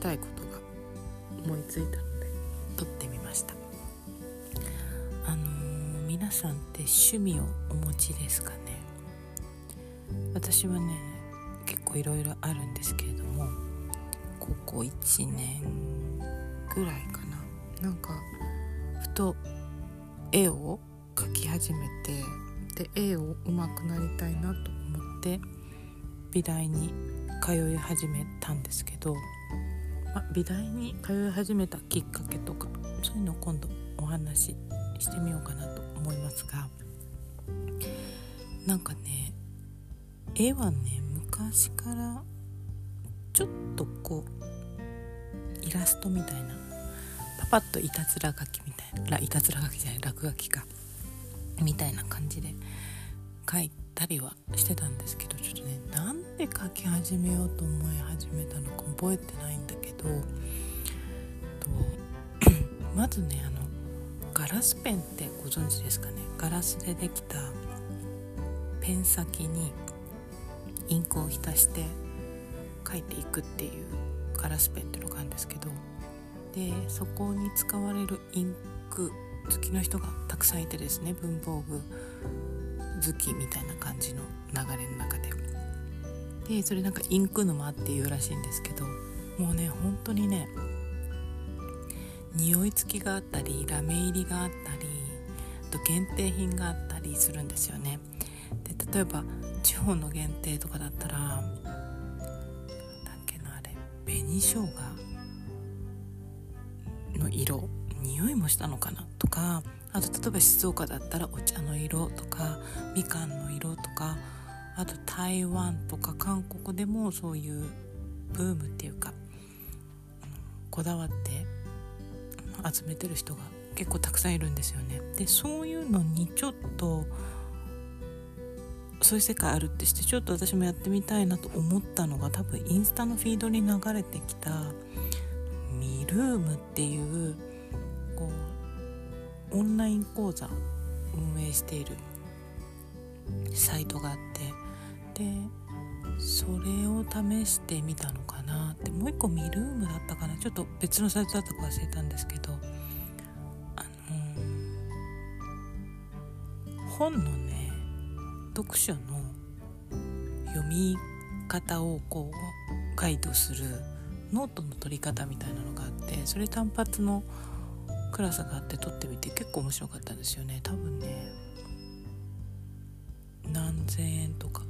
したいことが思いついたので撮ってみました。あのー、皆さんって趣味をお持ちですかね？私はね結構いろいろあるんですけれどもここ1年ぐらいかな。なんかふと絵を描き始めてで絵を上手くなりたいなと思って美大に通い始めたんですけど、ま美大に通い始めたきっかけとかそういうのを今度お話ししてみようかなと思いますがなんかね絵はね昔からちょっとこうイラストみたいなパパッといたずら書きみたいないたずら書きじゃない落書きかみたいな感じで書いたりはしてたんですけどちょっとねなんで書き始めようと思い始めたのか覚えてないどと まずねあのガラスペンってご存知ですかね？ガラスでできたペン先にインクを浸して書いていくっていうガラスペンっていうのがあるんですけどでそこに使われるインク好きの人がたくさんいてですね文房具好きみたいな感じの流れの中で。でそれなんかインク沼っていうらしいんですけどもうね本当にね匂い付きがあったりラメ入りがあったりあと限定品があったりするんですよね。で例えば地方の限定とかだったらだっけなあれ紅生姜の色匂いもしたのかな？とかあと例えば静岡だったらお茶の色とかみかんの色とかあと台湾とか韓国でもそういうブームっていうかこだわって集めてる人が結構たくさんいるんですよね。でそういうのにちょっとそういう世界あるってしてちょっと私もやってみたいなと思ったのが多分インスタのフィードに流れてきたミルームっていうこうオンライン講座運営しているサイトがあってでそれを試してみたのかなってもう一個ミルームだったかなちょっと別のサイトだったか忘れたんですけどあのー、本のね読書の読み方をこうガイドするノートの取り方みたいなのがあってそれ単発のクラスがあって取ってみて結構面白かったんですよね。多分ね何千円とか。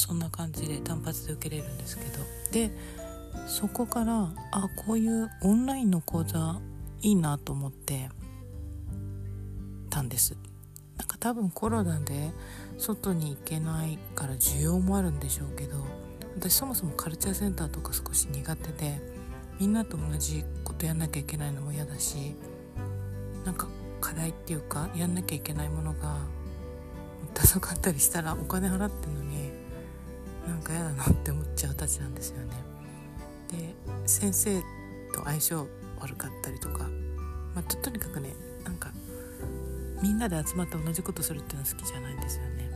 そんな感じで単発で受けれるんですけど。でそこからあこういうオンラインの講座いいなと思ってたんです。なんか多分コロナで外に行けないから需要もあるんでしょうけど私そもそもカルチャーセンターとか少し苦手でみんなと同じことやんなきゃいけないのも嫌だしなんか課題っていうかやんなきゃいけないものがダサかったりしたらお金払ってんのに。なんか嫌だなって思っちゃうたちなんですよね。で先生と相性悪かったりとか、まあ、ととにかくねなんかみんなで集まって同じことするっていうのは好きじゃないんですよね。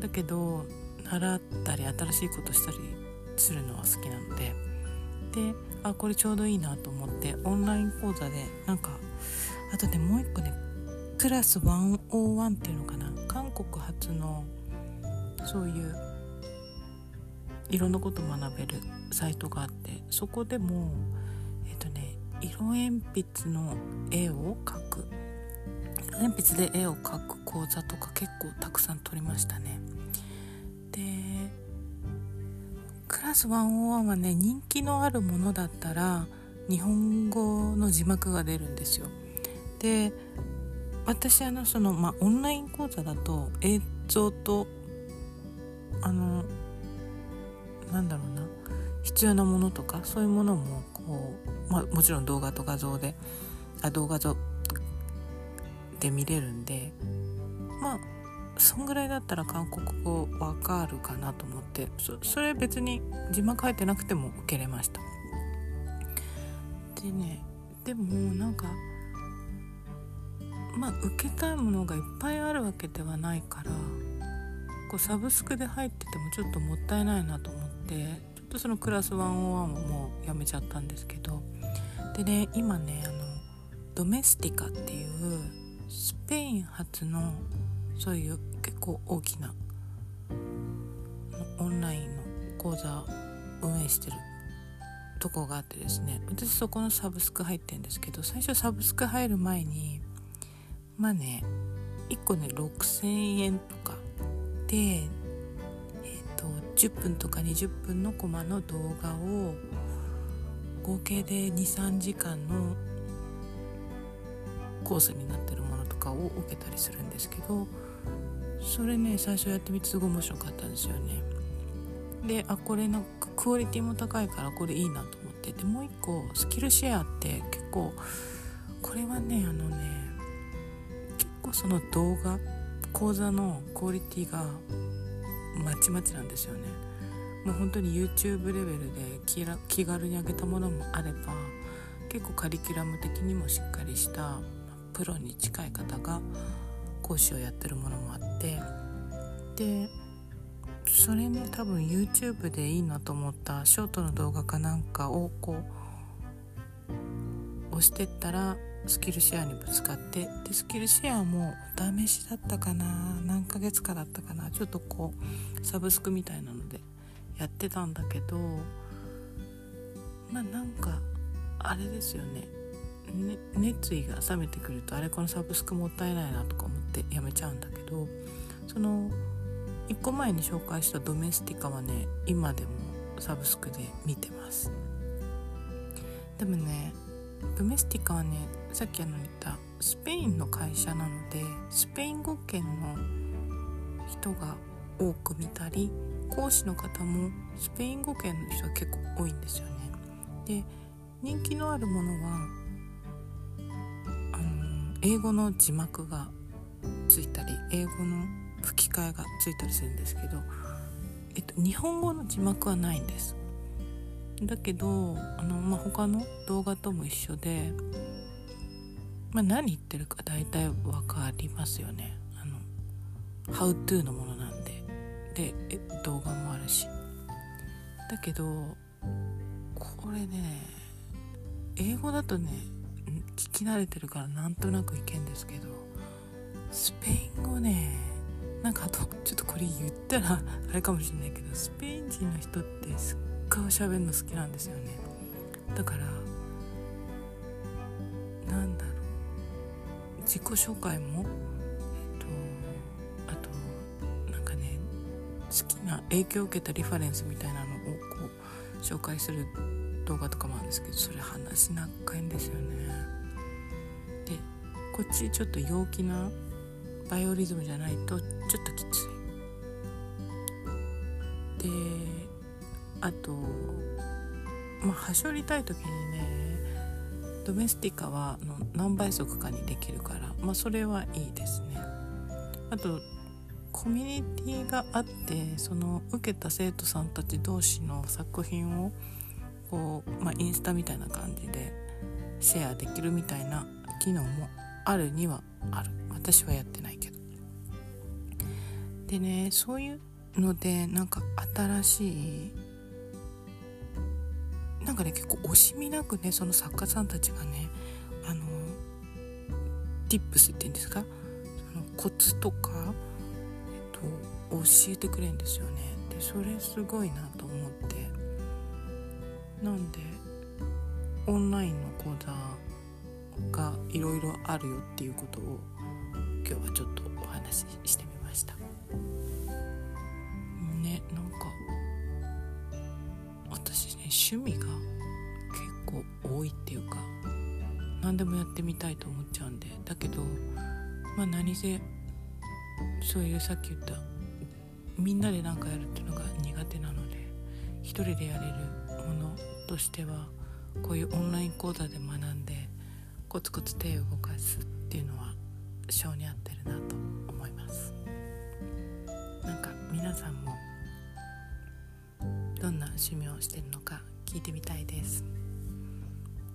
だけど習ったり新しいことしたりするのは好きなのでであこれちょうどいいなと思ってオンライン講座でなんかあとねもう一個ねクラス101っていうのかな韓国発のそういういろんなこと学べるサイトがあってそこでもえっ、とね色鉛筆の絵を描く。鉛筆で絵を描く講座とか結構たくさん取りましたね。でクラス101はね人気のあるものだったら日本語の字幕が出るんですよ。で私あのその、まあ、オンライン講座だと映像とあのなんだろうな。必要なものとかそういうものもこう、まあ、もちろん動画と画像であ動画で見れるんでまあそんぐらいだったら韓国語わかるかなと思ってそれ別に字幕入ってなくても受けれました。でねでもなんかまあ受けたいものがいっぱいあるわけではないから構サブスクで入っててもちょっともったいないなと思ってちょっとそのクラス101をもうやめちゃったんですけどでね今ねあのドメスティカっていうスペイン発のそういう結構大きなオンラインの講座運営してるとこがあってですね私そこのサブスク入ってるんですけど最初サブスク入る前にまあね1個ね6,000円とかで、10分とか20分のコマの動画を合計で23時間のコースになってるものとかを受けたりするんですけどそれね最初やってみてすごい面白かったんですよね。であこれなんかクオリティも高いからこれいいなと思って。でもう一個スキルシェアって結構これはねあのね結構その動画講座のクオリティがまちまちなんですよね。もう本当に YouTube レベルで気軽に上げたものもあれば結構カリキュラム的にもしっかりしたプロに近い方が講師をやってるものもあってでそれね多分 YouTube でいいなと思ったショートの動画かなんかをこう押してったらスキルシェアにぶつかってでスキルシェアもお試しだったかな何ヶ月かだったかなちょっとこうサブスクみたいなのでやってたんだけどまあなんかあれですよね。ね熱意が冷めてくるとあれこのサブスクもったいないなとか思ってやめちゃうんだけどその1個前に紹介したドメスティカはね今でもサブスクで見てます。でもねドメスティカはねさっきあの言ったスペインの会社なのでスペイン語圏の人が多く見たり講師の方もスペイン語圏の人は結構多いんですよね。で人気のあるものはあの英語の字幕がついたり英語の吹き替えがついたりするんですけど、えっと、日本語の字幕はないんです。だけどあの、まあ、他の動画とも一緒で、まあ、何言ってるか大体分かりますよね。あの How to のものなんで。で動画もあるし。だけどこれね英語だとね聞き慣れてるからなんとなくいけんですけどスペイン語ねなんかあとちょっとこれ言ったらあれかもしれないけどスペイン人の人ってすっごい喋るの好きなんですよね。だから自己紹介も？えっとあとなんかね好きな影響を受けたリファレンスみたいなのをこう紹介する動画とかもあるんですけどそれ話長いんですよね。でこっちちょっと陽気なバイオリズムじゃないとちょっときつい。であとまあはしょりたい時にねドメスティカはの何倍速かにできるからまあそれはいいですね。あとコミュニティがあってその受けた生徒さんたち同士の作品をこう、まあ、インスタみたいな感じでシェアできるみたいな機能もあるにはある。私はやってないけど。でねそういうのでなんか新しいなんかね結構惜しみなくねその作家さんたちがねあのティップスって言うんですか？そのコツとか、えっと、教えてくれるんですよね。でそれすごいなと思って。なんでオンラインの講座がいろいろあるよっていうことを今日はちょっとお話ししてみました。ねなんか私ね趣味が結構多いっていうか何でもやってみたいと思っちゃうんでだけどまあ何せそういうさっき言ったみんなで何かやるっていうのが苦手なので一人でやれるものとしてはこういうオンライン講座で学んでコツコツ手を動かすっていうのは性に合ってるなと思います。なんか皆さんもどんな趣味をしてるのか聞いてみたいです。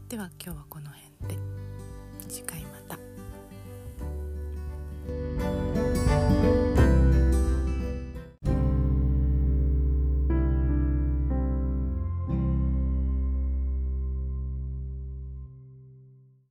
では今日はこの辺で。次回また。